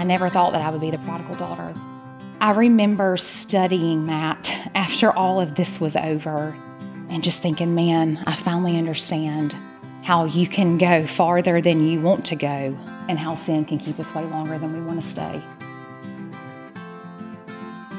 I never thought that I would be the prodigal daughter. I remember studying that after all of this was over and just thinking, man, I finally understand how you can go farther than you want to go and how sin can keep us way longer than we want to stay.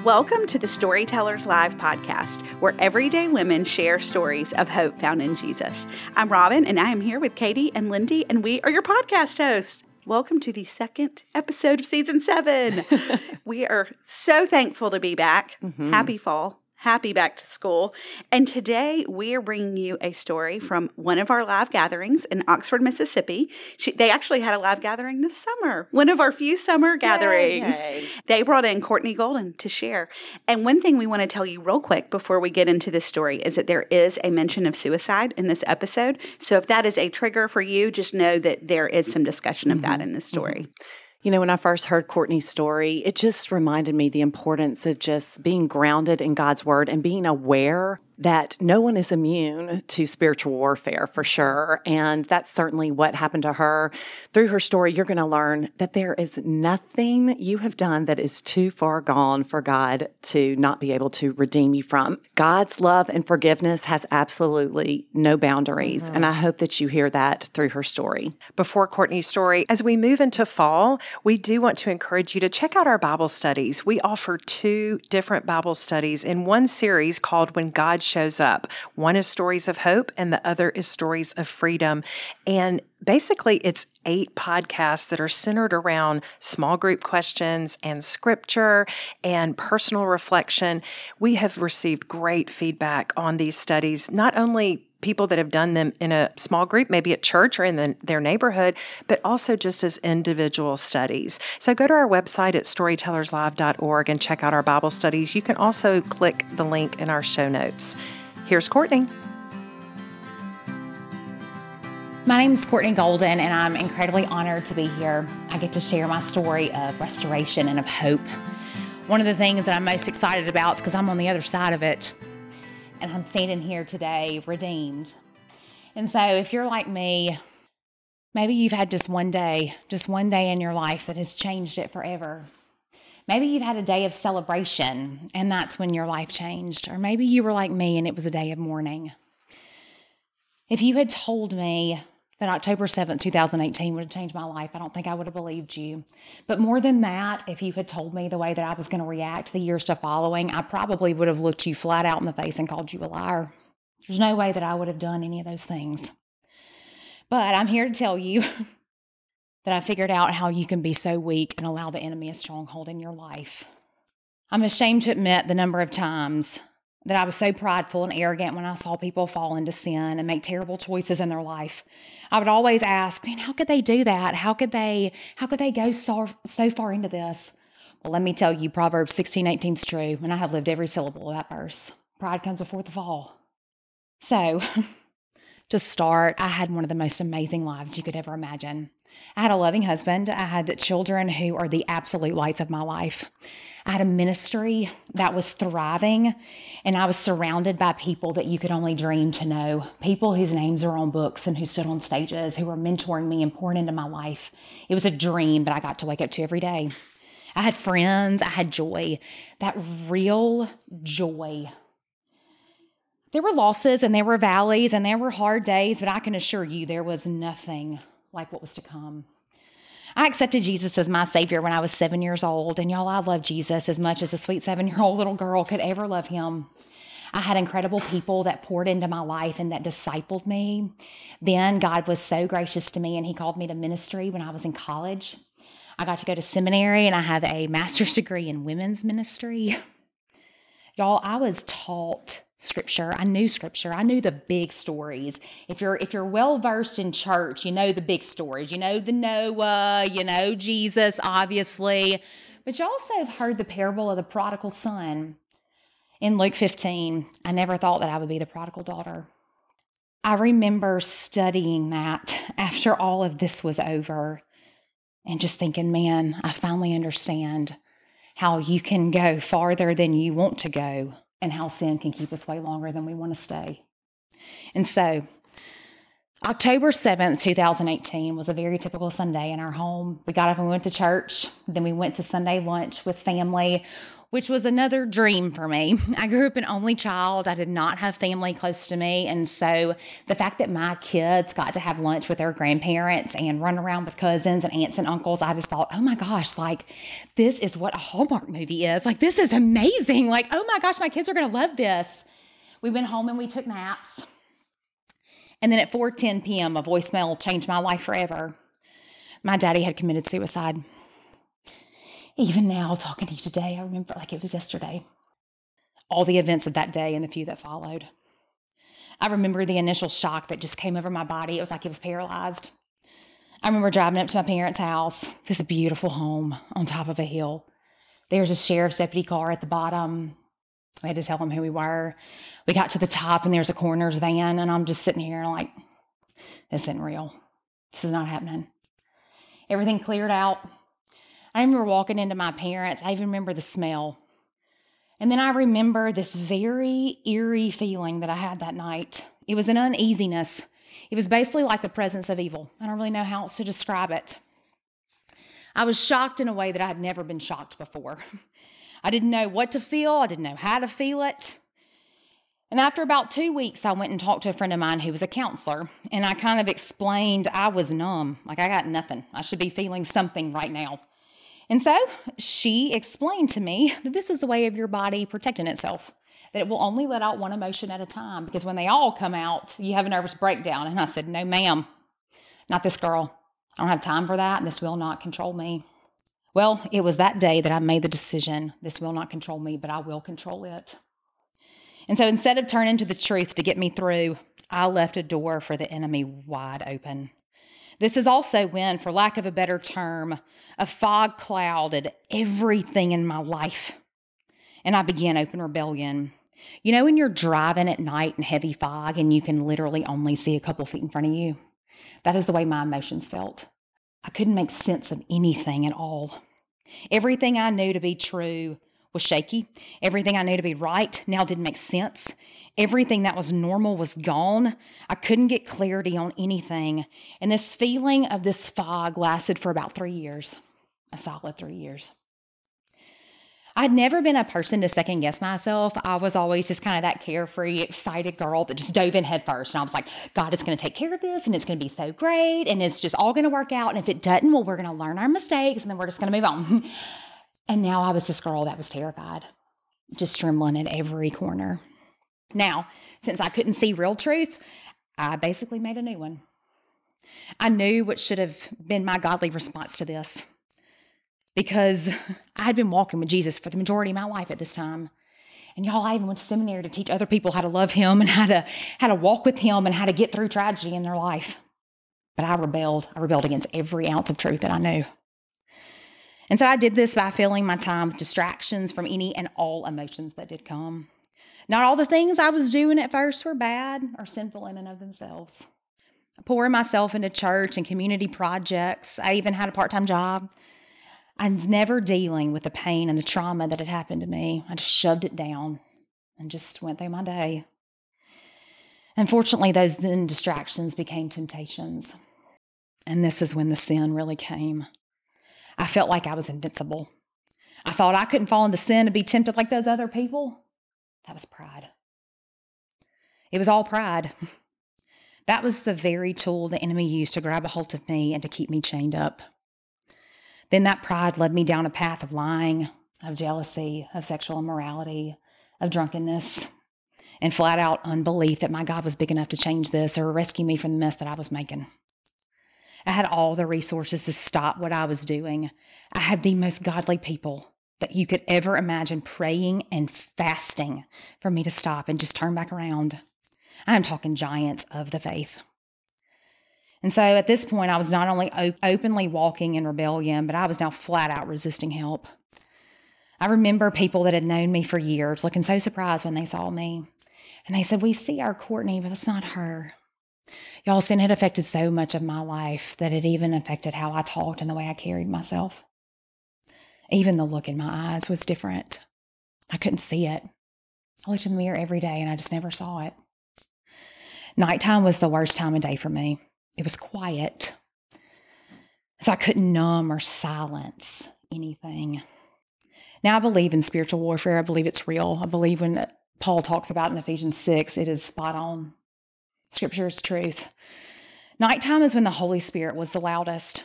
Welcome to the Storytellers Live podcast, where everyday women share stories of hope found in Jesus. I'm Robin, and I am here with Katie and Lindy, and we are your podcast hosts. Welcome to the second episode of season seven. we are so thankful to be back. Mm-hmm. Happy fall happy back to school. And today we are bringing you a story from one of our live gatherings in Oxford, Mississippi. She, they actually had a live gathering this summer, one of our few summer gatherings. Yay. They brought in Courtney Golden to share. And one thing we want to tell you real quick before we get into this story is that there is a mention of suicide in this episode. So if that is a trigger for you, just know that there is some discussion of mm-hmm. that in this story. Mm-hmm. You know, when I first heard Courtney's story, it just reminded me the importance of just being grounded in God's word and being aware that no one is immune to spiritual warfare for sure. And that's certainly what happened to her. Through her story, you're going to learn that there is nothing you have done that is too far gone for God to not be able to redeem you from. God's love and forgiveness has absolutely no boundaries. Mm-hmm. And I hope that you hear that through her story. Before Courtney's story, as we move into fall, we do want to encourage you to check out our Bible studies. We offer two different Bible studies in one series called When God shows up. One is stories of hope, and the other is stories of freedom. And basically, it's eight podcasts that are centered around small group questions and scripture and personal reflection. We have received great feedback on these studies, not only people that have done them in a small group, maybe at church or in the, their neighborhood, but also just as individual studies. So go to our website at storytellerslive.org and check out our Bible studies. You can also click the link in our show notes. Here's Courtney. My name is Courtney Golden, and I'm incredibly honored to be here. I get to share my story of restoration and of hope. One of the things that I'm most excited about is because I'm on the other side of it and I'm standing here today redeemed. And so, if you're like me, maybe you've had just one day, just one day in your life that has changed it forever. Maybe you've had a day of celebration and that's when your life changed. Or maybe you were like me and it was a day of mourning. If you had told me that October 7th, 2018 would have changed my life, I don't think I would have believed you. But more than that, if you had told me the way that I was going to react the years to following, I probably would have looked you flat out in the face and called you a liar. There's no way that I would have done any of those things. But I'm here to tell you that I figured out how you can be so weak and allow the enemy a stronghold in your life. I'm ashamed to admit the number of times that I was so prideful and arrogant when I saw people fall into sin and make terrible choices in their life. I would always ask, man, how could they do that? How could they how could they go so so far into this? Well, let me tell you, Proverbs 16, 18 is true, and I have lived every syllable of that verse. Pride comes before the fall. So to start, I had one of the most amazing lives you could ever imagine. I had a loving husband. I had children who are the absolute lights of my life. I had a ministry that was thriving, and I was surrounded by people that you could only dream to know people whose names are on books and who stood on stages, who were mentoring me and pouring into my life. It was a dream that I got to wake up to every day. I had friends, I had joy, that real joy. There were losses and there were valleys and there were hard days, but I can assure you there was nothing like what was to come. I accepted Jesus as my Savior when I was seven years old, and y'all, I love Jesus as much as a sweet seven year old little girl could ever love him. I had incredible people that poured into my life and that discipled me. Then God was so gracious to me, and He called me to ministry when I was in college. I got to go to seminary, and I have a master's degree in women's ministry. Y'all, I was taught scripture. I knew scripture. I knew the big stories. If you're if you're well versed in church, you know the big stories. You know the Noah, you know Jesus obviously. But you also have heard the parable of the prodigal son in Luke 15. I never thought that I would be the prodigal daughter. I remember studying that after all of this was over and just thinking, man, I finally understand how you can go farther than you want to go and how sin can keep us way longer than we want to stay. And so October 7th, 2018 was a very typical Sunday in our home. We got up and went to church. Then we went to Sunday lunch with family, which was another dream for me. I grew up an only child. I did not have family close to me. And so the fact that my kids got to have lunch with their grandparents and run around with cousins and aunts and uncles, I just thought, oh my gosh, like this is what a Hallmark movie is. Like this is amazing. Like, oh my gosh, my kids are going to love this. We went home and we took naps. And then at 4:10 p.m., a voicemail changed my life forever. My daddy had committed suicide. Even now, talking to you today, I remember like it was yesterday. All the events of that day and the few that followed. I remember the initial shock that just came over my body. It was like it was paralyzed. I remember driving up to my parents' house, this beautiful home on top of a hill. There's a sheriff's deputy car at the bottom. We had to tell them who we were. We got to the top and there's a coroner's van, and I'm just sitting here like, this isn't real. This is not happening. Everything cleared out. I remember walking into my parents. I even remember the smell. And then I remember this very eerie feeling that I had that night. It was an uneasiness. It was basically like the presence of evil. I don't really know how else to describe it. I was shocked in a way that I had never been shocked before. I didn't know what to feel, I didn't know how to feel it. And after about two weeks, I went and talked to a friend of mine who was a counselor, and I kind of explained I was numb, like I got nothing. I should be feeling something right now. And so she explained to me that this is the way of your body protecting itself, that it will only let out one emotion at a time because when they all come out, you have a nervous breakdown. And I said, No, ma'am, not this girl. I don't have time for that, and this will not control me. Well, it was that day that I made the decision this will not control me, but I will control it. And so instead of turning to the truth to get me through, I left a door for the enemy wide open. This is also when, for lack of a better term, a fog clouded everything in my life. And I began open rebellion. You know, when you're driving at night in heavy fog and you can literally only see a couple feet in front of you? That is the way my emotions felt. I couldn't make sense of anything at all. Everything I knew to be true was shaky. Everything I knew to be right now didn't make sense. Everything that was normal was gone. I couldn't get clarity on anything. And this feeling of this fog lasted for about three years, a solid three years. I'd never been a person to second guess myself. I was always just kind of that carefree, excited girl that just dove in headfirst. And I was like, God is going to take care of this and it's going to be so great and it's just all going to work out. And if it doesn't, well, we're going to learn our mistakes and then we're just going to move on. and now I was this girl that was terrified, just trembling at every corner. Now, since I couldn't see real truth, I basically made a new one. I knew what should have been my godly response to this because I had been walking with Jesus for the majority of my life at this time. And y'all, I even went to seminary to teach other people how to love him and how to how to walk with him and how to get through tragedy in their life. But I rebelled. I rebelled against every ounce of truth that I knew. And so I did this by filling my time with distractions from any and all emotions that did come. Not all the things I was doing at first were bad or sinful in and of themselves. Pouring myself into church and community projects. I even had a part time job. I was never dealing with the pain and the trauma that had happened to me. I just shoved it down and just went through my day. Unfortunately, those then distractions became temptations. And this is when the sin really came. I felt like I was invincible. I thought I couldn't fall into sin and be tempted like those other people. That was pride. It was all pride. That was the very tool the enemy used to grab a hold of me and to keep me chained up. Then that pride led me down a path of lying, of jealousy, of sexual immorality, of drunkenness, and flat out unbelief that my God was big enough to change this or rescue me from the mess that I was making. I had all the resources to stop what I was doing. I had the most godly people that you could ever imagine praying and fasting for me to stop and just turn back around. I am talking giants of the faith. And so at this point, I was not only op- openly walking in rebellion, but I was now flat out resisting help. I remember people that had known me for years looking so surprised when they saw me. And they said, We see our Courtney, but it's not her. Y'all, sin had affected so much of my life that it even affected how I talked and the way I carried myself. Even the look in my eyes was different. I couldn't see it. I looked in the mirror every day and I just never saw it. Nighttime was the worst time of day for me. It was quiet. So I couldn't numb or silence anything. Now I believe in spiritual warfare. I believe it's real. I believe when Paul talks about in Ephesians 6, it is spot on. Scripture is truth. Nighttime is when the Holy Spirit was the loudest.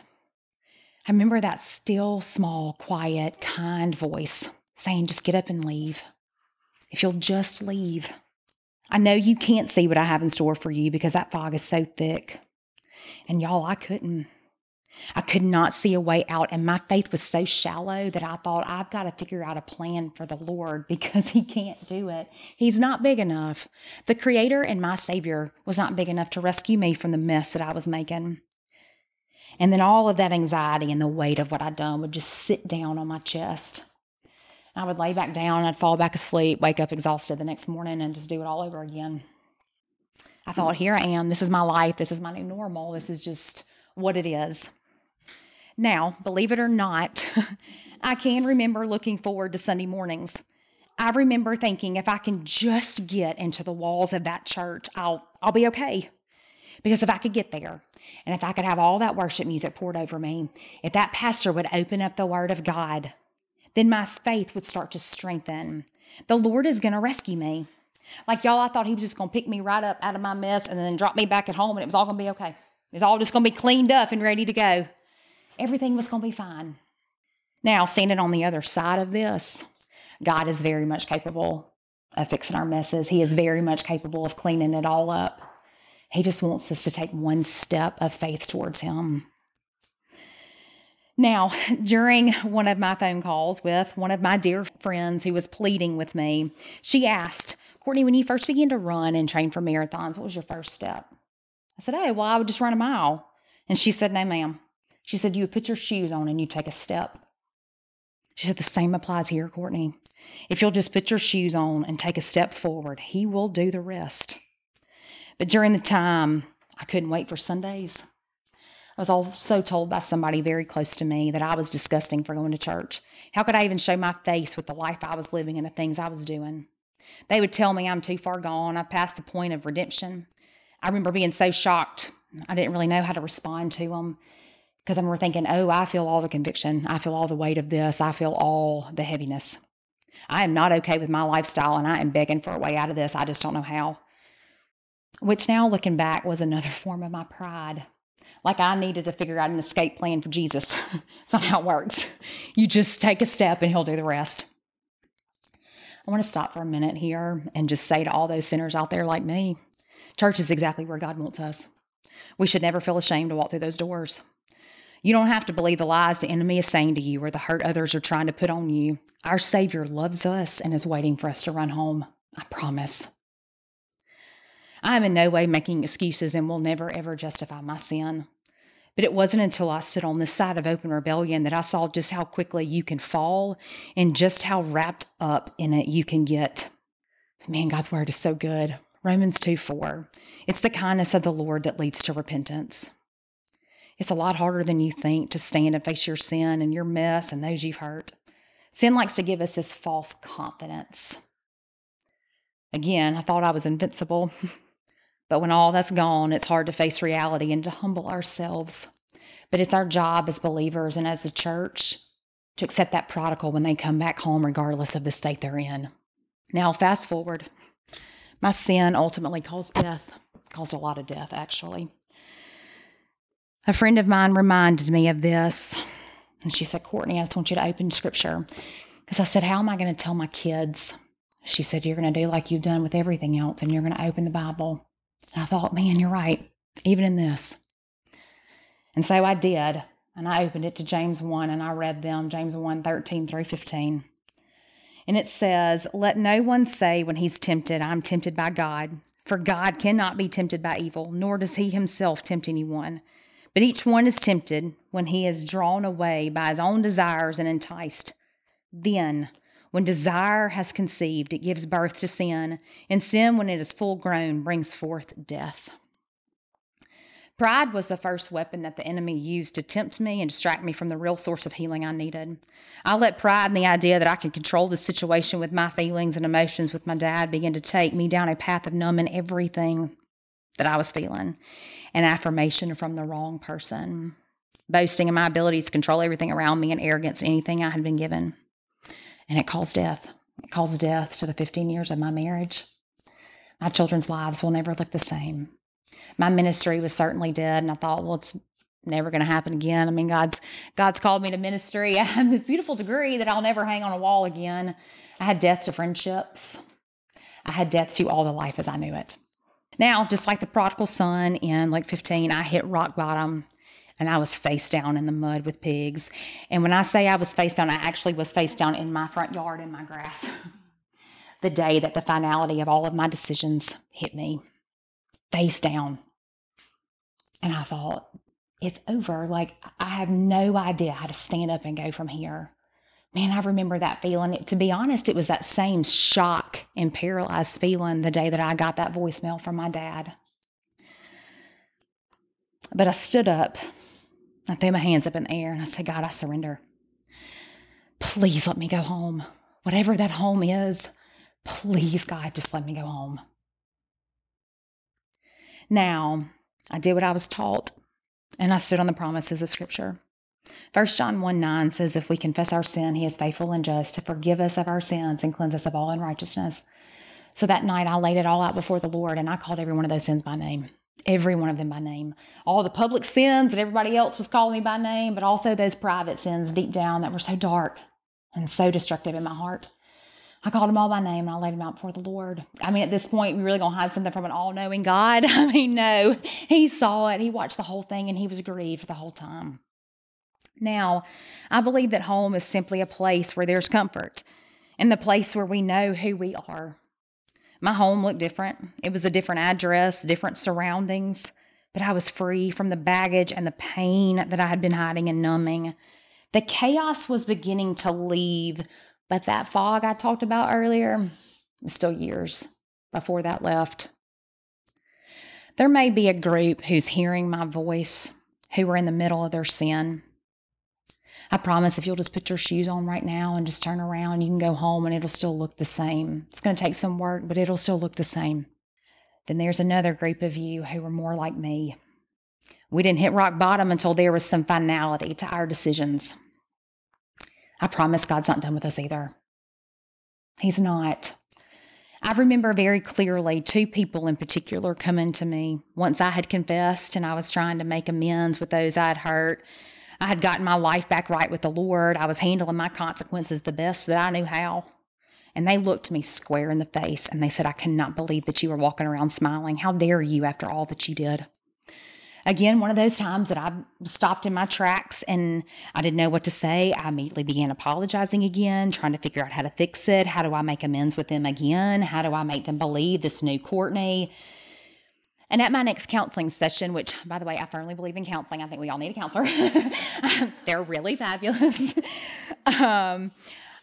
I remember that still, small, quiet, kind voice saying, just get up and leave. If you'll just leave. I know you can't see what I have in store for you because that fog is so thick. And y'all, I couldn't. I could not see a way out, and my faith was so shallow that I thought, I've got to figure out a plan for the Lord because He can't do it. He's not big enough. The Creator and my Savior was not big enough to rescue me from the mess that I was making. And then all of that anxiety and the weight of what I'd done would just sit down on my chest. I would lay back down, I'd fall back asleep, wake up exhausted the next morning, and just do it all over again. I thought, here I am. This is my life. This is my new normal. This is just what it is. Now, believe it or not, I can remember looking forward to Sunday mornings. I remember thinking if I can just get into the walls of that church, I'll I'll be okay. Because if I could get there and if I could have all that worship music poured over me, if that pastor would open up the word of God, then my faith would start to strengthen. The Lord is going to rescue me. Like y'all, I thought He was just going to pick me right up out of my mess and then drop me back at home and it was all going to be okay. It's all just going to be cleaned up and ready to go. Everything was going to be fine. Now, standing on the other side of this, God is very much capable of fixing our messes. He is very much capable of cleaning it all up. He just wants us to take one step of faith towards Him. Now, during one of my phone calls with one of my dear friends who was pleading with me, she asked, Courtney, when you first began to run and train for marathons, what was your first step? I said, Hey, well, I would just run a mile. And she said, No, ma'am. She said, You would put your shoes on and you take a step. She said, The same applies here, Courtney. If you'll just put your shoes on and take a step forward, He will do the rest. But during the time, I couldn't wait for Sundays. I was also told by somebody very close to me that I was disgusting for going to church. How could I even show my face with the life I was living and the things I was doing? They would tell me I'm too far gone. I've passed the point of redemption. I remember being so shocked. I didn't really know how to respond to them because I remember thinking, oh, I feel all the conviction. I feel all the weight of this. I feel all the heaviness. I am not okay with my lifestyle and I am begging for a way out of this. I just don't know how. Which now, looking back, was another form of my pride like I needed to figure out an escape plan for Jesus. It's not how it works. You just take a step and He'll do the rest. I want to stop for a minute here and just say to all those sinners out there like me church is exactly where God wants us. We should never feel ashamed to walk through those doors. You don't have to believe the lies the enemy is saying to you or the hurt others are trying to put on you. Our Savior loves us and is waiting for us to run home. I promise. I am in no way making excuses and will never ever justify my sin. But it wasn't until I stood on this side of open rebellion that I saw just how quickly you can fall and just how wrapped up in it you can get. Man, God's word is so good. Romans 2 4. It's the kindness of the Lord that leads to repentance. It's a lot harder than you think to stand and face your sin and your mess and those you've hurt. Sin likes to give us this false confidence. Again, I thought I was invincible. But when all that's gone, it's hard to face reality and to humble ourselves. But it's our job as believers and as the church to accept that prodigal when they come back home, regardless of the state they're in. Now, fast forward. My sin ultimately caused death, caused a lot of death, actually. A friend of mine reminded me of this, and she said, Courtney, I just want you to open scripture. Because I said, How am I going to tell my kids? She said, You're going to do like you've done with everything else, and you're going to open the Bible. And I thought, man, you're right, even in this. And so I did. And I opened it to James 1 and I read them, James 1 13 through 15. And it says, Let no one say when he's tempted, I'm tempted by God. For God cannot be tempted by evil, nor does he himself tempt anyone. But each one is tempted when he is drawn away by his own desires and enticed. Then, when desire has conceived, it gives birth to sin, and sin, when it is full grown, brings forth death. Pride was the first weapon that the enemy used to tempt me and distract me from the real source of healing I needed. I let pride and the idea that I could control the situation with my feelings and emotions with my dad begin to take me down a path of numbing everything. That I was feeling, and affirmation from the wrong person, boasting in my ability to control everything around me, and arrogance in anything I had been given. And it caused death. It caused death to the 15 years of my marriage. My children's lives will never look the same. My ministry was certainly dead, and I thought, well, it's never going to happen again. I mean, God's God's called me to ministry. I have this beautiful degree that I'll never hang on a wall again. I had death to friendships. I had death to all the life as I knew it. Now, just like the prodigal son in Luke 15, I hit rock bottom and I was face down in the mud with pigs. And when I say I was face down, I actually was face down in my front yard in my grass. the day that the finality of all of my decisions hit me, face down. And I thought, it's over. Like, I have no idea how to stand up and go from here. Man, I remember that feeling. to be honest, it was that same shock and paralyzed feeling the day that I got that voicemail from my dad. But I stood up, I threw my hands up in the air, and I said, God, I surrender. Please let me go home. Whatever that home is, please, God, just let me go home. Now, I did what I was taught and I stood on the promises of Scripture. 1 John 1 9 says, If we confess our sin, he is faithful and just to forgive us of our sins and cleanse us of all unrighteousness. So that night I laid it all out before the Lord and I called every one of those sins by name. Every one of them by name. All the public sins that everybody else was calling me by name, but also those private sins deep down that were so dark and so destructive in my heart. I called them all by name and I laid them out before the Lord. I mean, at this point, we really gonna hide something from an all knowing God? I mean, no. He saw it, he watched the whole thing, and he was grieved the whole time. Now, I believe that home is simply a place where there's comfort and the place where we know who we are. My home looked different. It was a different address, different surroundings, but I was free from the baggage and the pain that I had been hiding and numbing. The chaos was beginning to leave but that fog I talked about earlier is still years before that left. There may be a group who's hearing my voice who are in the middle of their sin. I promise if you'll just put your shoes on right now and just turn around, you can go home and it'll still look the same. It's going to take some work, but it'll still look the same. Then there's another group of you who are more like me. We didn't hit rock bottom until there was some finality to our decisions. I promise God's not done with us either. He's not. I remember very clearly two people in particular coming to me once I had confessed and I was trying to make amends with those I'd hurt. I had gotten my life back right with the Lord. I was handling my consequences the best that I knew how. And they looked me square in the face and they said, I cannot believe that you were walking around smiling. How dare you after all that you did? again, one of those times that I stopped in my tracks and I didn't know what to say. I immediately began apologizing again, trying to figure out how to fix it. How do I make amends with them again? How do I make them believe this new Courtney? And at my next counseling session, which, by the way, I firmly believe in counseling, I think we all need a counselor. They're really fabulous. um,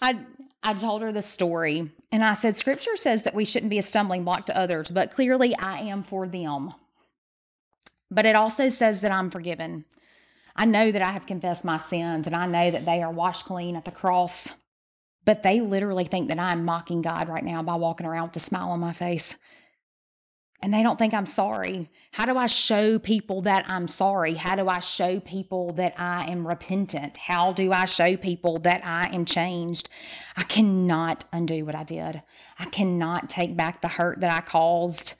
I I told her the story, and I said, Scripture says that we shouldn't be a stumbling block to others, but clearly I am for them. But it also says that I'm forgiven. I know that I have confessed my sins and I know that they are washed clean at the cross. But they literally think that I'm mocking God right now by walking around with a smile on my face. And they don't think I'm sorry. How do I show people that I'm sorry? How do I show people that I am repentant? How do I show people that I am changed? I cannot undo what I did. I cannot take back the hurt that I caused.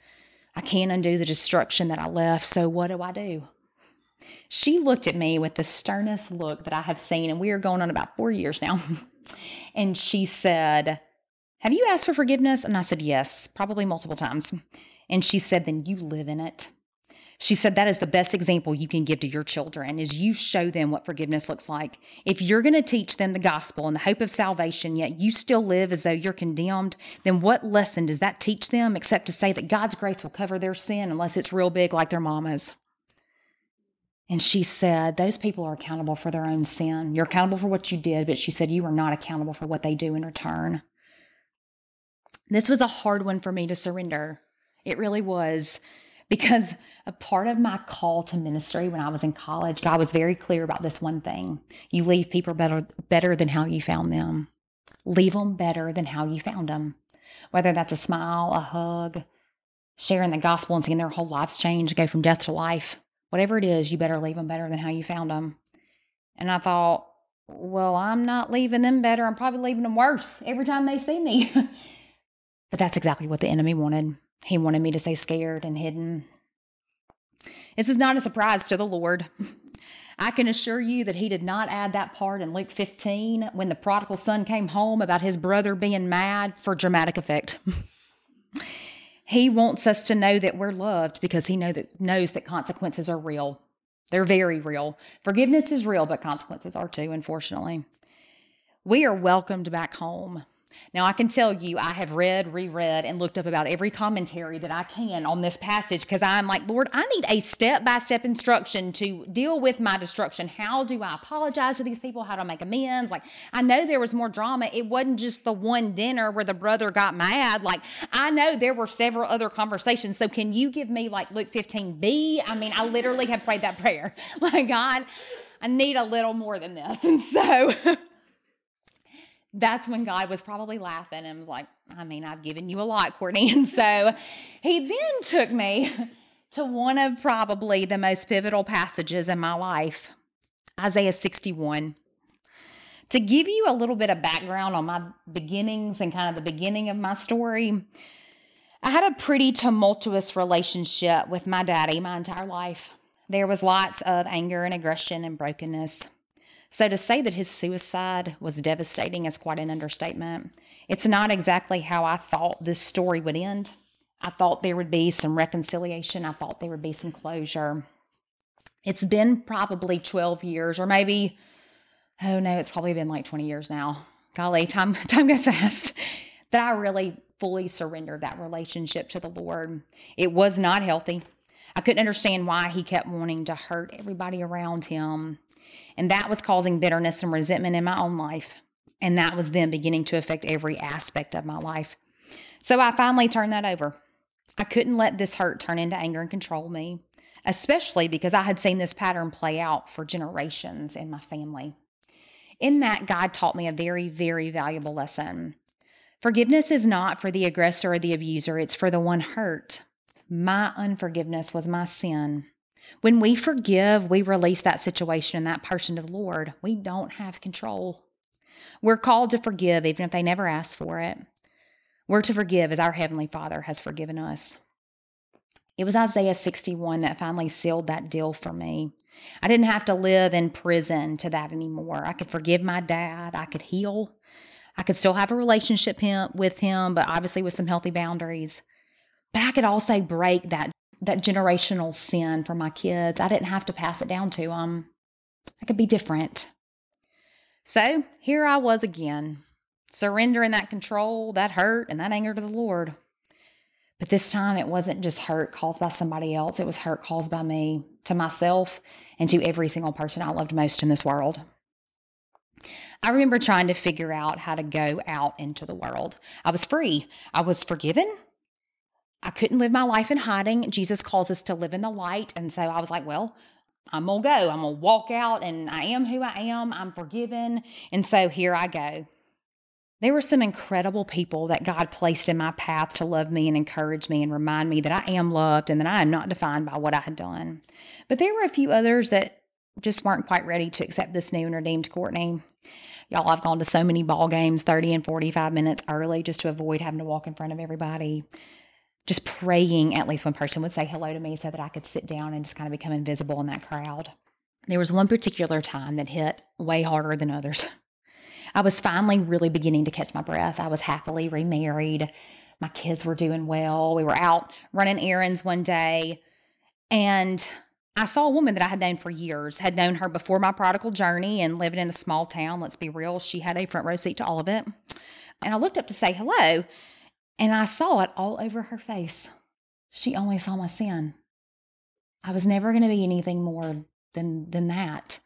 I can't undo the destruction that I left. So what do I do? She looked at me with the sternest look that I have seen, and we are going on about four years now. and she said, Have you asked for forgiveness? And I said, Yes, probably multiple times. And she said, Then you live in it. She said that is the best example you can give to your children is you show them what forgiveness looks like. If you're going to teach them the gospel and the hope of salvation yet you still live as though you're condemned, then what lesson does that teach them except to say that God's grace will cover their sin unless it's real big like their mama's? And she said, Those people are accountable for their own sin. You're accountable for what you did, but she said, You are not accountable for what they do in return. This was a hard one for me to surrender. It really was because a part of my call to ministry when I was in college, God was very clear about this one thing. You leave people better better than how you found them. Leave them better than how you found them. Whether that's a smile, a hug, sharing the gospel and seeing their whole lives change, go from death to life. Whatever it is, you better leave them better than how you found them. And I thought, well, I'm not leaving them better. I'm probably leaving them worse every time they see me. but that's exactly what the enemy wanted. He wanted me to stay scared and hidden. This is not a surprise to the Lord. I can assure you that he did not add that part in Luke 15 when the prodigal son came home about his brother being mad for dramatic effect. he wants us to know that we're loved because he know that, knows that consequences are real. They're very real. Forgiveness is real, but consequences are too, unfortunately. We are welcomed back home. Now, I can tell you, I have read, reread, and looked up about every commentary that I can on this passage because I'm like, Lord, I need a step by step instruction to deal with my destruction. How do I apologize to these people? How do I make amends? Like, I know there was more drama. It wasn't just the one dinner where the brother got mad. Like, I know there were several other conversations. So, can you give me like Luke 15b? I mean, I literally have prayed that prayer. Like, God, I need a little more than this. And so, that's when God was probably laughing and was like, I mean, I've given you a lot, Courtney. And so he then took me to one of probably the most pivotal passages in my life Isaiah 61. To give you a little bit of background on my beginnings and kind of the beginning of my story, I had a pretty tumultuous relationship with my daddy my entire life. There was lots of anger and aggression and brokenness. So to say that his suicide was devastating is quite an understatement. It's not exactly how I thought this story would end. I thought there would be some reconciliation, I thought there would be some closure. It's been probably 12 years, or maybe, oh no, it's probably been like 20 years now. Golly, time, time goes fast. That I really fully surrendered that relationship to the Lord. It was not healthy. I couldn't understand why he kept wanting to hurt everybody around him. And that was causing bitterness and resentment in my own life. And that was then beginning to affect every aspect of my life. So I finally turned that over. I couldn't let this hurt turn into anger and control me, especially because I had seen this pattern play out for generations in my family. In that, God taught me a very, very valuable lesson. Forgiveness is not for the aggressor or the abuser, it's for the one hurt. My unforgiveness was my sin. When we forgive, we release that situation and that person to the Lord. We don't have control. We're called to forgive even if they never ask for it. We're to forgive as our Heavenly Father has forgiven us. It was Isaiah 61 that finally sealed that deal for me. I didn't have to live in prison to that anymore. I could forgive my dad. I could heal. I could still have a relationship with him, but obviously with some healthy boundaries. But I could also break that that generational sin for my kids. I didn't have to pass it down to them. I could be different. So here I was again, surrendering that control, that hurt, and that anger to the Lord. But this time it wasn't just hurt caused by somebody else, it was hurt caused by me, to myself, and to every single person I loved most in this world. I remember trying to figure out how to go out into the world. I was free, I was forgiven, I couldn't live my life in hiding. Jesus calls us to live in the light. And so I was like, well, I'm going to go. I'm going to walk out and I am who I am. I'm forgiven. And so here I go. There were some incredible people that God placed in my path to love me and encourage me and remind me that I am loved and that I am not defined by what I had done. But there were a few others that just weren't quite ready to accept this new and redeemed Courtney. Y'all, I've gone to so many ball games 30 and 45 minutes early just to avoid having to walk in front of everybody just praying at least one person would say hello to me so that I could sit down and just kind of become invisible in that crowd. There was one particular time that hit way harder than others. I was finally really beginning to catch my breath. I was happily remarried. My kids were doing well. We were out running errands one day, and I saw a woman that I had known for years, had known her before my prodigal journey and living in a small town. Let's be real, she had a front row seat to all of it. And I looked up to say hello, and I saw it all over her face. She only saw my sin. I was never going to be anything more than than that.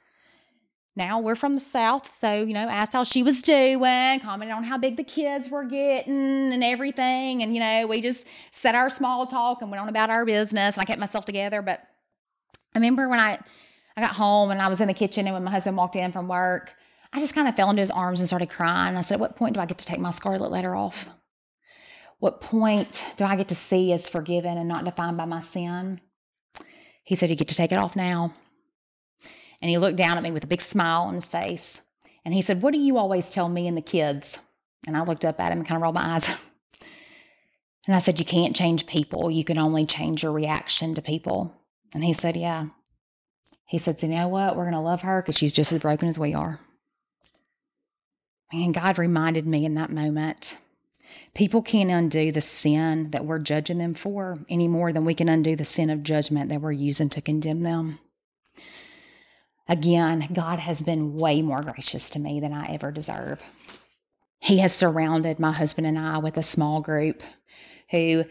Now we're from the south, so you know, asked how she was doing, commented on how big the kids were getting and everything, and you know, we just said our small talk and went on about our business. And I kept myself together. But I remember when I I got home and I was in the kitchen, and when my husband walked in from work, I just kind of fell into his arms and started crying. I said, "At what point do I get to take my scarlet letter off?" What point do I get to see as forgiven and not defined by my sin? He said, You get to take it off now. And he looked down at me with a big smile on his face. And he said, What do you always tell me and the kids? And I looked up at him and kind of rolled my eyes. And I said, You can't change people. You can only change your reaction to people. And he said, Yeah. He said, So you know what? We're going to love her because she's just as broken as we are. And God reminded me in that moment people can't undo the sin that we're judging them for any more than we can undo the sin of judgment that we're using to condemn them. Again, God has been way more gracious to me than I ever deserve. He has surrounded my husband and I with a small group who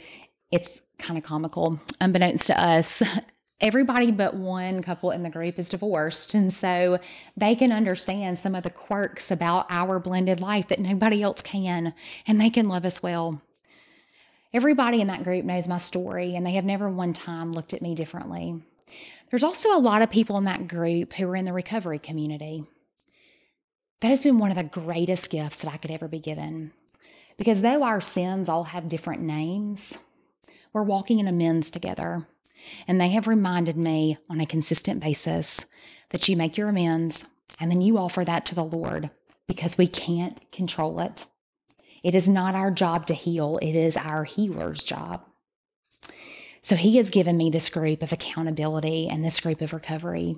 it's kind of comical, unbeknownst to us, everybody but one couple in the group is divorced. And so they can understand some of the quirks about our blended life that nobody else can, and they can love us well. Everybody in that group knows my story, and they have never one time looked at me differently. There's also a lot of people in that group who are in the recovery community. That has been one of the greatest gifts that I could ever be given. Because though our sins all have different names, we're walking in amends together. And they have reminded me on a consistent basis that you make your amends and then you offer that to the Lord because we can't control it. It is not our job to heal, it is our healer's job. So he has given me this group of accountability and this group of recovery.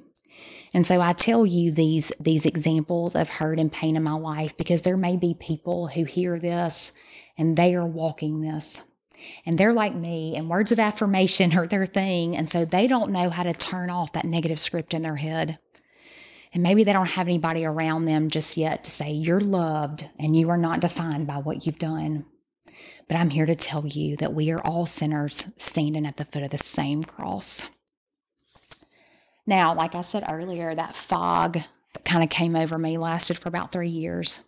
And so I tell you these these examples of hurt and pain in my life because there may be people who hear this and they are walking this and they're like me, and words of affirmation are their thing. And so they don't know how to turn off that negative script in their head. And maybe they don't have anybody around them just yet to say, You're loved and you are not defined by what you've done. But I'm here to tell you that we are all sinners standing at the foot of the same cross. Now, like I said earlier, that fog that kind of came over me lasted for about three years.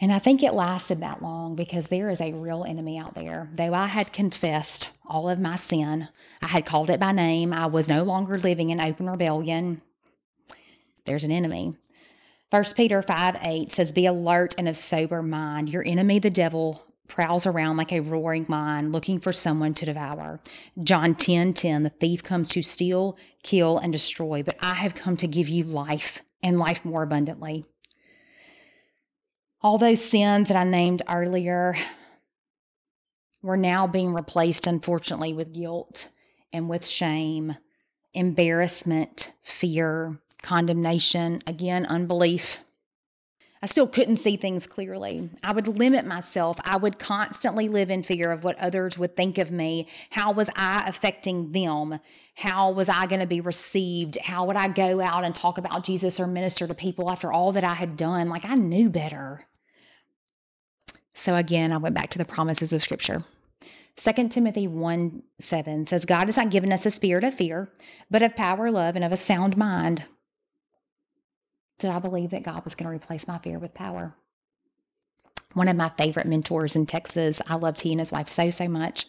And I think it lasted that long because there is a real enemy out there. Though I had confessed all of my sin, I had called it by name, I was no longer living in open rebellion. There's an enemy. 1 Peter 5 8 says, Be alert and of sober mind. Your enemy, the devil, prowls around like a roaring lion looking for someone to devour. John 10 10, the thief comes to steal, kill, and destroy, but I have come to give you life and life more abundantly. All those sins that I named earlier were now being replaced, unfortunately, with guilt and with shame, embarrassment, fear, condemnation, again, unbelief. I still couldn't see things clearly. I would limit myself. I would constantly live in fear of what others would think of me. How was I affecting them? How was I going to be received? How would I go out and talk about Jesus or minister to people after all that I had done? Like I knew better. So again, I went back to the promises of Scripture. 2 Timothy 1 7 says, God has not given us a spirit of fear, but of power, love, and of a sound mind. Did I believe that God was going to replace my fear with power? One of my favorite mentors in Texas, I loved he and his wife so, so much.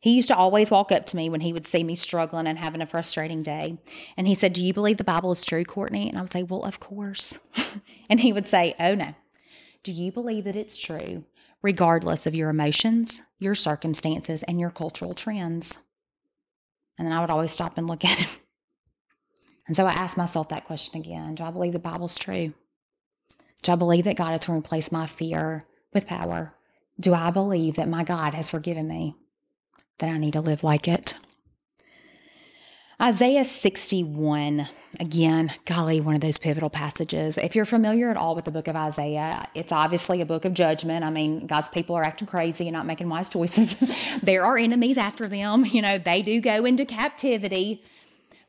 He used to always walk up to me when he would see me struggling and having a frustrating day. And he said, Do you believe the Bible is true, Courtney? And I would say, Well, of course. and he would say, Oh, no. Do you believe that it's true regardless of your emotions, your circumstances, and your cultural trends. And then I would always stop and look at him. And so I asked myself that question again Do I believe the Bible's true? Do I believe that God has replaced my fear with power? Do I believe that my God has forgiven me? That I need to live like it? Isaiah 61, again, golly, one of those pivotal passages. If you're familiar at all with the book of Isaiah, it's obviously a book of judgment. I mean, God's people are acting crazy and not making wise choices. there are enemies after them. You know, they do go into captivity,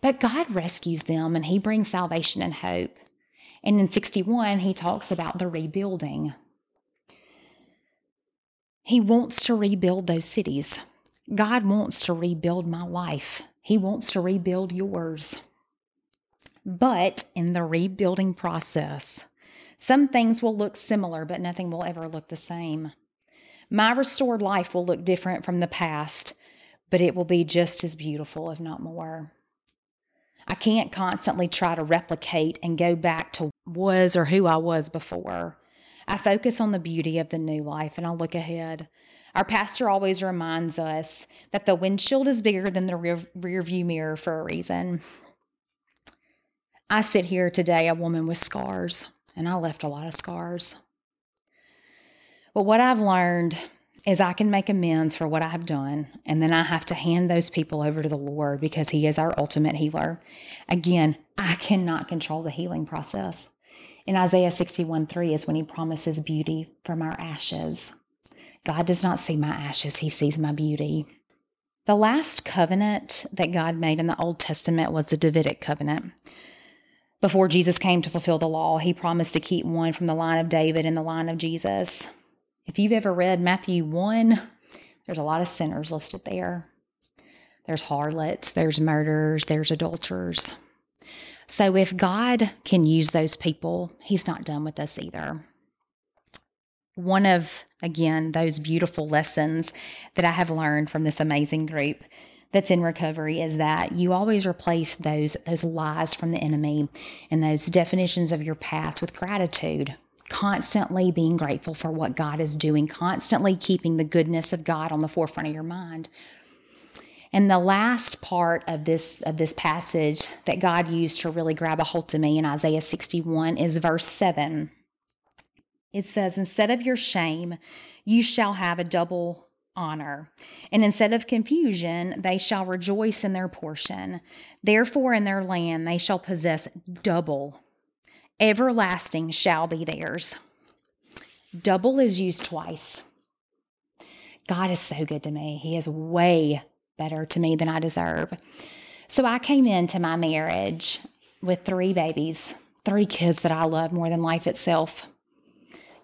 but God rescues them and He brings salvation and hope. And in 61, He talks about the rebuilding. He wants to rebuild those cities. God wants to rebuild my life. He wants to rebuild yours. But in the rebuilding process, some things will look similar, but nothing will ever look the same. My restored life will look different from the past, but it will be just as beautiful, if not more. I can't constantly try to replicate and go back to was or who I was before. I focus on the beauty of the new life and I look ahead. Our pastor always reminds us that the windshield is bigger than the rear, view mirror for a reason. I sit here today, a woman with scars, and I left a lot of scars. But what I've learned is I can make amends for what I have done, and then I have to hand those people over to the Lord because He is our ultimate healer. Again, I cannot control the healing process. In Isaiah 61 3 is when He promises beauty from our ashes. God does not see my ashes, He sees my beauty. The last covenant that God made in the Old Testament was the Davidic covenant. Before Jesus came to fulfill the law, He promised to keep one from the line of David and the line of Jesus. If you've ever read Matthew 1, there's a lot of sinners listed there. There's harlots, there's murderers, there's adulterers. So if God can use those people, He's not done with us either. One of, again, those beautiful lessons that I have learned from this amazing group that's in recovery is that you always replace those those lies from the enemy and those definitions of your past with gratitude constantly being grateful for what God is doing, constantly keeping the goodness of God on the forefront of your mind. And the last part of this of this passage that God used to really grab a hold to me in Isaiah 61 is verse 7. It says, Instead of your shame, you shall have a double honor. And instead of confusion, they shall rejoice in their portion. Therefore, in their land, they shall possess double everlasting shall be theirs. Double is used twice. God is so good to me. He is way better to me than I deserve. So I came into my marriage with three babies, three kids that I love more than life itself.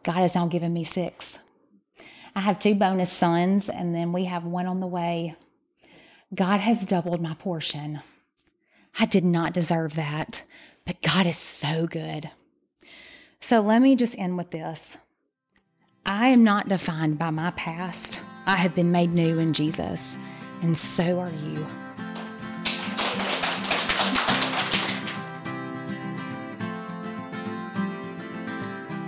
God has now given me six. I have two bonus sons, and then we have one on the way. God has doubled my portion. I did not deserve that. But God is so good. So let me just end with this. I am not defined by my past. I have been made new in Jesus, and so are you.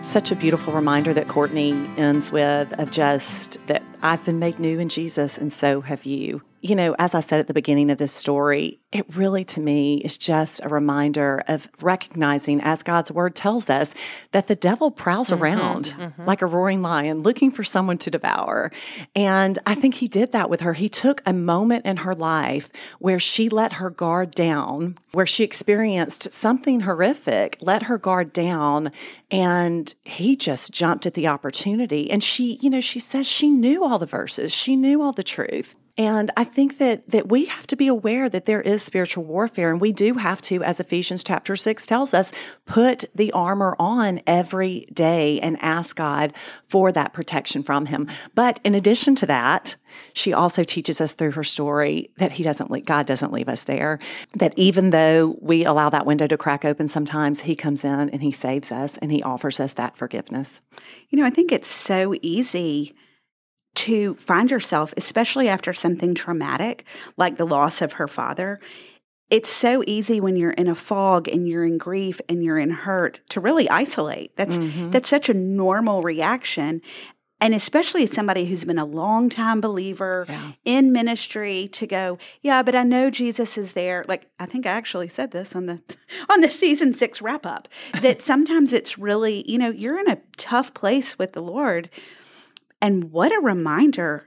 Such a beautiful reminder that Courtney ends with of just that I've been made new in Jesus, and so have you you know, as I said at the beginning of this story, it really to me is just a reminder of recognizing, as God's word tells us, that the devil prowls mm-hmm, around mm-hmm. like a roaring lion looking for someone to devour. And I think he did that with her. He took a moment in her life where she let her guard down, where she experienced something horrific, let her guard down, and he just jumped at the opportunity. And she, you know, she says she knew all the verses, she knew all the truth. And I think that that we have to be aware that there is spiritual warfare and we do have to as Ephesians chapter 6 tells us put the armor on every day and ask God for that protection from him. But in addition to that, she also teaches us through her story that he doesn't leave, God doesn't leave us there. That even though we allow that window to crack open sometimes, he comes in and he saves us and he offers us that forgiveness. You know, I think it's so easy to find yourself, especially after something traumatic like the loss of her father. It's so easy when you're in a fog and you're in grief and you're in hurt to really isolate. That's mm-hmm. that's such a normal reaction. And especially as somebody who's been a long time believer yeah. in ministry to go, yeah, but I know Jesus is there. Like I think I actually said this on the on the season 6 wrap up that sometimes it's really, you know, you're in a tough place with the Lord and what a reminder,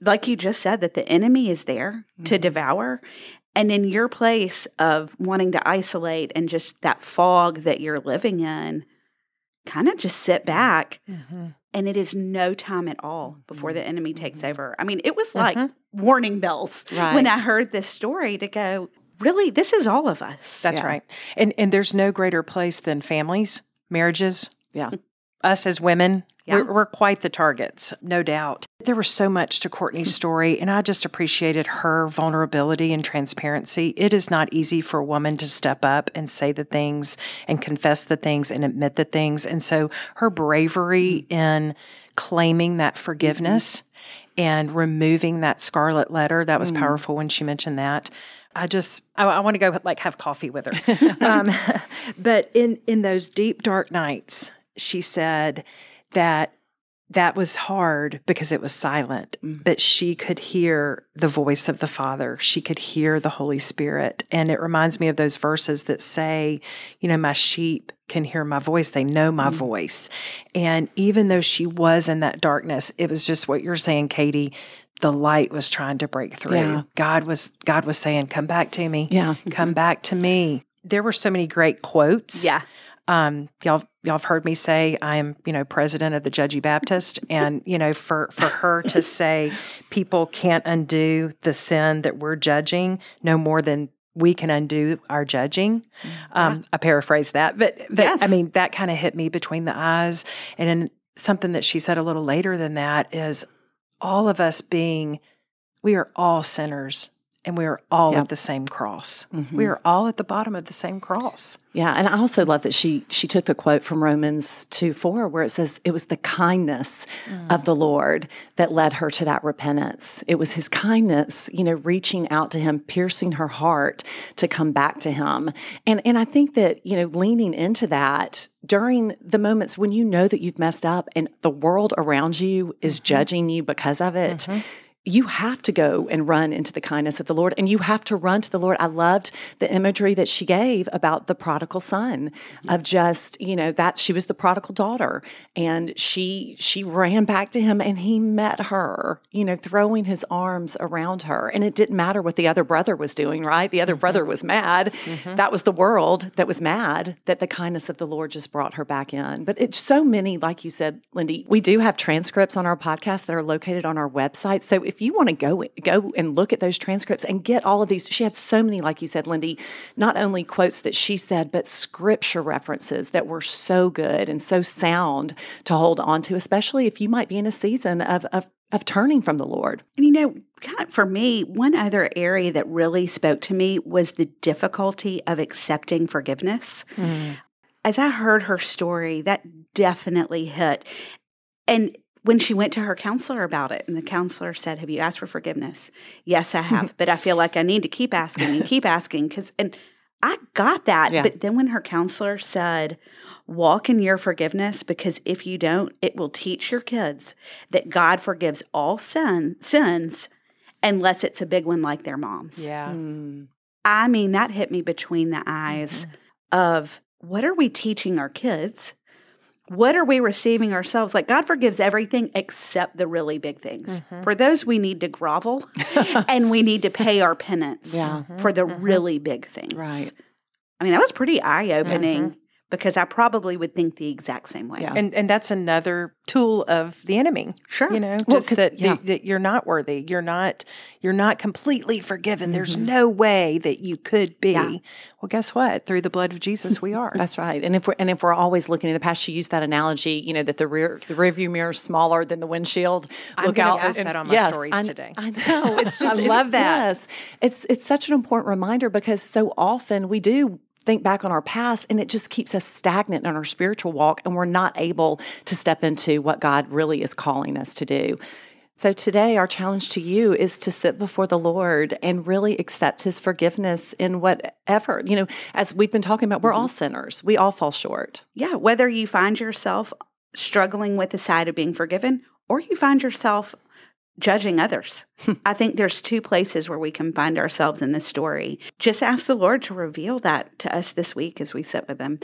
like you just said, that the enemy is there mm-hmm. to devour. And in your place of wanting to isolate and just that fog that you're living in, kind of just sit back. Mm-hmm. And it is no time at all before the enemy takes mm-hmm. over. I mean, it was like mm-hmm. warning bells right. when I heard this story to go, really, this is all of us. That's yeah. right. And and there's no greater place than families, marriages. Yeah us as women, yeah. we're, we're, quite the targets, no doubt. There was so much to Courtney's story, and I just appreciated her vulnerability and transparency. It is not easy for a woman to step up and say the things and confess the things and admit the things. And so her bravery mm-hmm. in claiming that forgiveness mm-hmm. and removing that scarlet letter, that was mm-hmm. powerful when she mentioned that. I just I, I, want to go like have coffee with her. um, but in in those deep dark nights she said that that was hard because it was silent, Mm. but she could hear the voice of the Father. She could hear the Holy Spirit. And it reminds me of those verses that say, you know, my sheep can hear my voice, they know my voice. And even though she was in that darkness, it was just what you're saying, Katie. The light was trying to break through. Yeah. God was God was saying, "Come back to me. Yeah. Come back to me." There were so many great quotes. Yeah. Um, y'all, y'all have heard me say I'm, you know, president of the Judgy Baptist, and you know, for for her to say people can't undo the sin that we're judging no more than we can undo our judging. Um, I paraphrase that, but but Yes. I mean that kind of hit me between the eyes. And then something that she said a little later than that is all of us being, we are all sinners. And we are all Yep. at the same cross. Mm-hmm. We are all at the bottom of the same cross. Yeah, and I also love that she she took the quote from Romans 2 4, where it says it was the kindness mm. of the Lord that led her to that repentance. It was his kindness, you know, reaching out to him, piercing her heart to come back to him. And and I think that, you know, leaning into that during the moments when you know that you've messed up and the world around you is mm-hmm. judging you because of it mm-hmm. You have to go and run into the kindness of the Lord and you have to run to the Lord. I loved the imagery that she gave about the prodigal son mm-hmm. of just, you know, that she was the prodigal daughter and she she ran back to him and he met her, you know, throwing his arms around her. And it didn't matter what the other brother was doing, right? The other brother mm-hmm. was mad. Mm-hmm. That was the world that was mad that the kindness of the Lord just brought her back in. But it's so many, like you said, Lindy, we do have transcripts on our podcast that are located on our website. So if you want to go go and look at those transcripts and get all of these, she had so many, like you said, Lindy, not only quotes that she said, but scripture references that were so good and so sound to hold on to, especially if you might be in a season of of, of turning from the Lord. And you know, kind of for me, one other area that really spoke to me was the difficulty of accepting forgiveness. Mm. As I heard her story, that definitely hit. And when she went to her counselor about it, and the counselor said, Have you asked for forgiveness? Yes, I have, but I feel like I need to keep asking and keep asking because, and I got that. Yeah. But then when her counselor said, Walk in your forgiveness because if you don't, it will teach your kids that God forgives all sin, sins unless it's a big one like their mom's. Yeah. Mm. I mean, that hit me between the eyes mm-hmm. of what are we teaching our kids? What are we receiving ourselves? Like, God forgives everything except the really big things. Mm-hmm. For those, we need to grovel and we need to pay our penance Yeah. for the mm-hmm. really big things. Right. I mean, that was pretty eye opening mm-hmm. Because I probably would think the exact same way. Yeah. And and that's another tool of the enemy. Sure. You know, Well, just 'cause- that, yeah. that that you're not worthy. You're not you're not completely forgiven. There's Mm-hmm. no way that you could be. Yeah. Well, guess what? Through the blood of Jesus, we are. That's right. And if we're and if we're always looking in the past, she used that analogy, you know, that the rear the rear view mirror is smaller than the windshield. I'm Look out post and- that on my yes, stories I, today. I know. It's just I it's- love that. Yes. It's it's such an important reminder because so often we do think back on our past and it just keeps us stagnant in our spiritual walk and we're not able to step into what God really is calling us to do. So today, our challenge to you is to sit before the Lord and really accept His forgiveness in whatever, you know, as we've been talking about, we're all mm-hmm. sinners. We all fall short. Yeah, whether you find yourself struggling with the side of being forgiven or you find yourself judging others. Hmm. I think there's two places where we can find ourselves in this story. Just ask the Lord to reveal that to us this week as we sit with Him.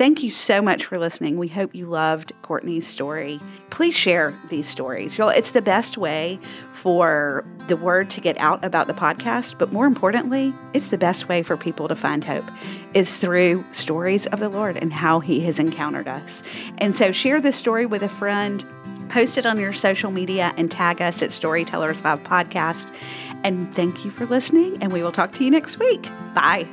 Thank you so much for listening. We hope you loved Courtney's story. Please share these stories. Y'all, it's the best way for the word to get out about the podcast, but more importantly, it's the best way for people to find hope is through stories of the Lord and how he has encountered us. And so share this story with a friend, post it on your social media and tag us at Storytellers Live Podcast. And thank you for listening, and we will talk to you next week. Bye.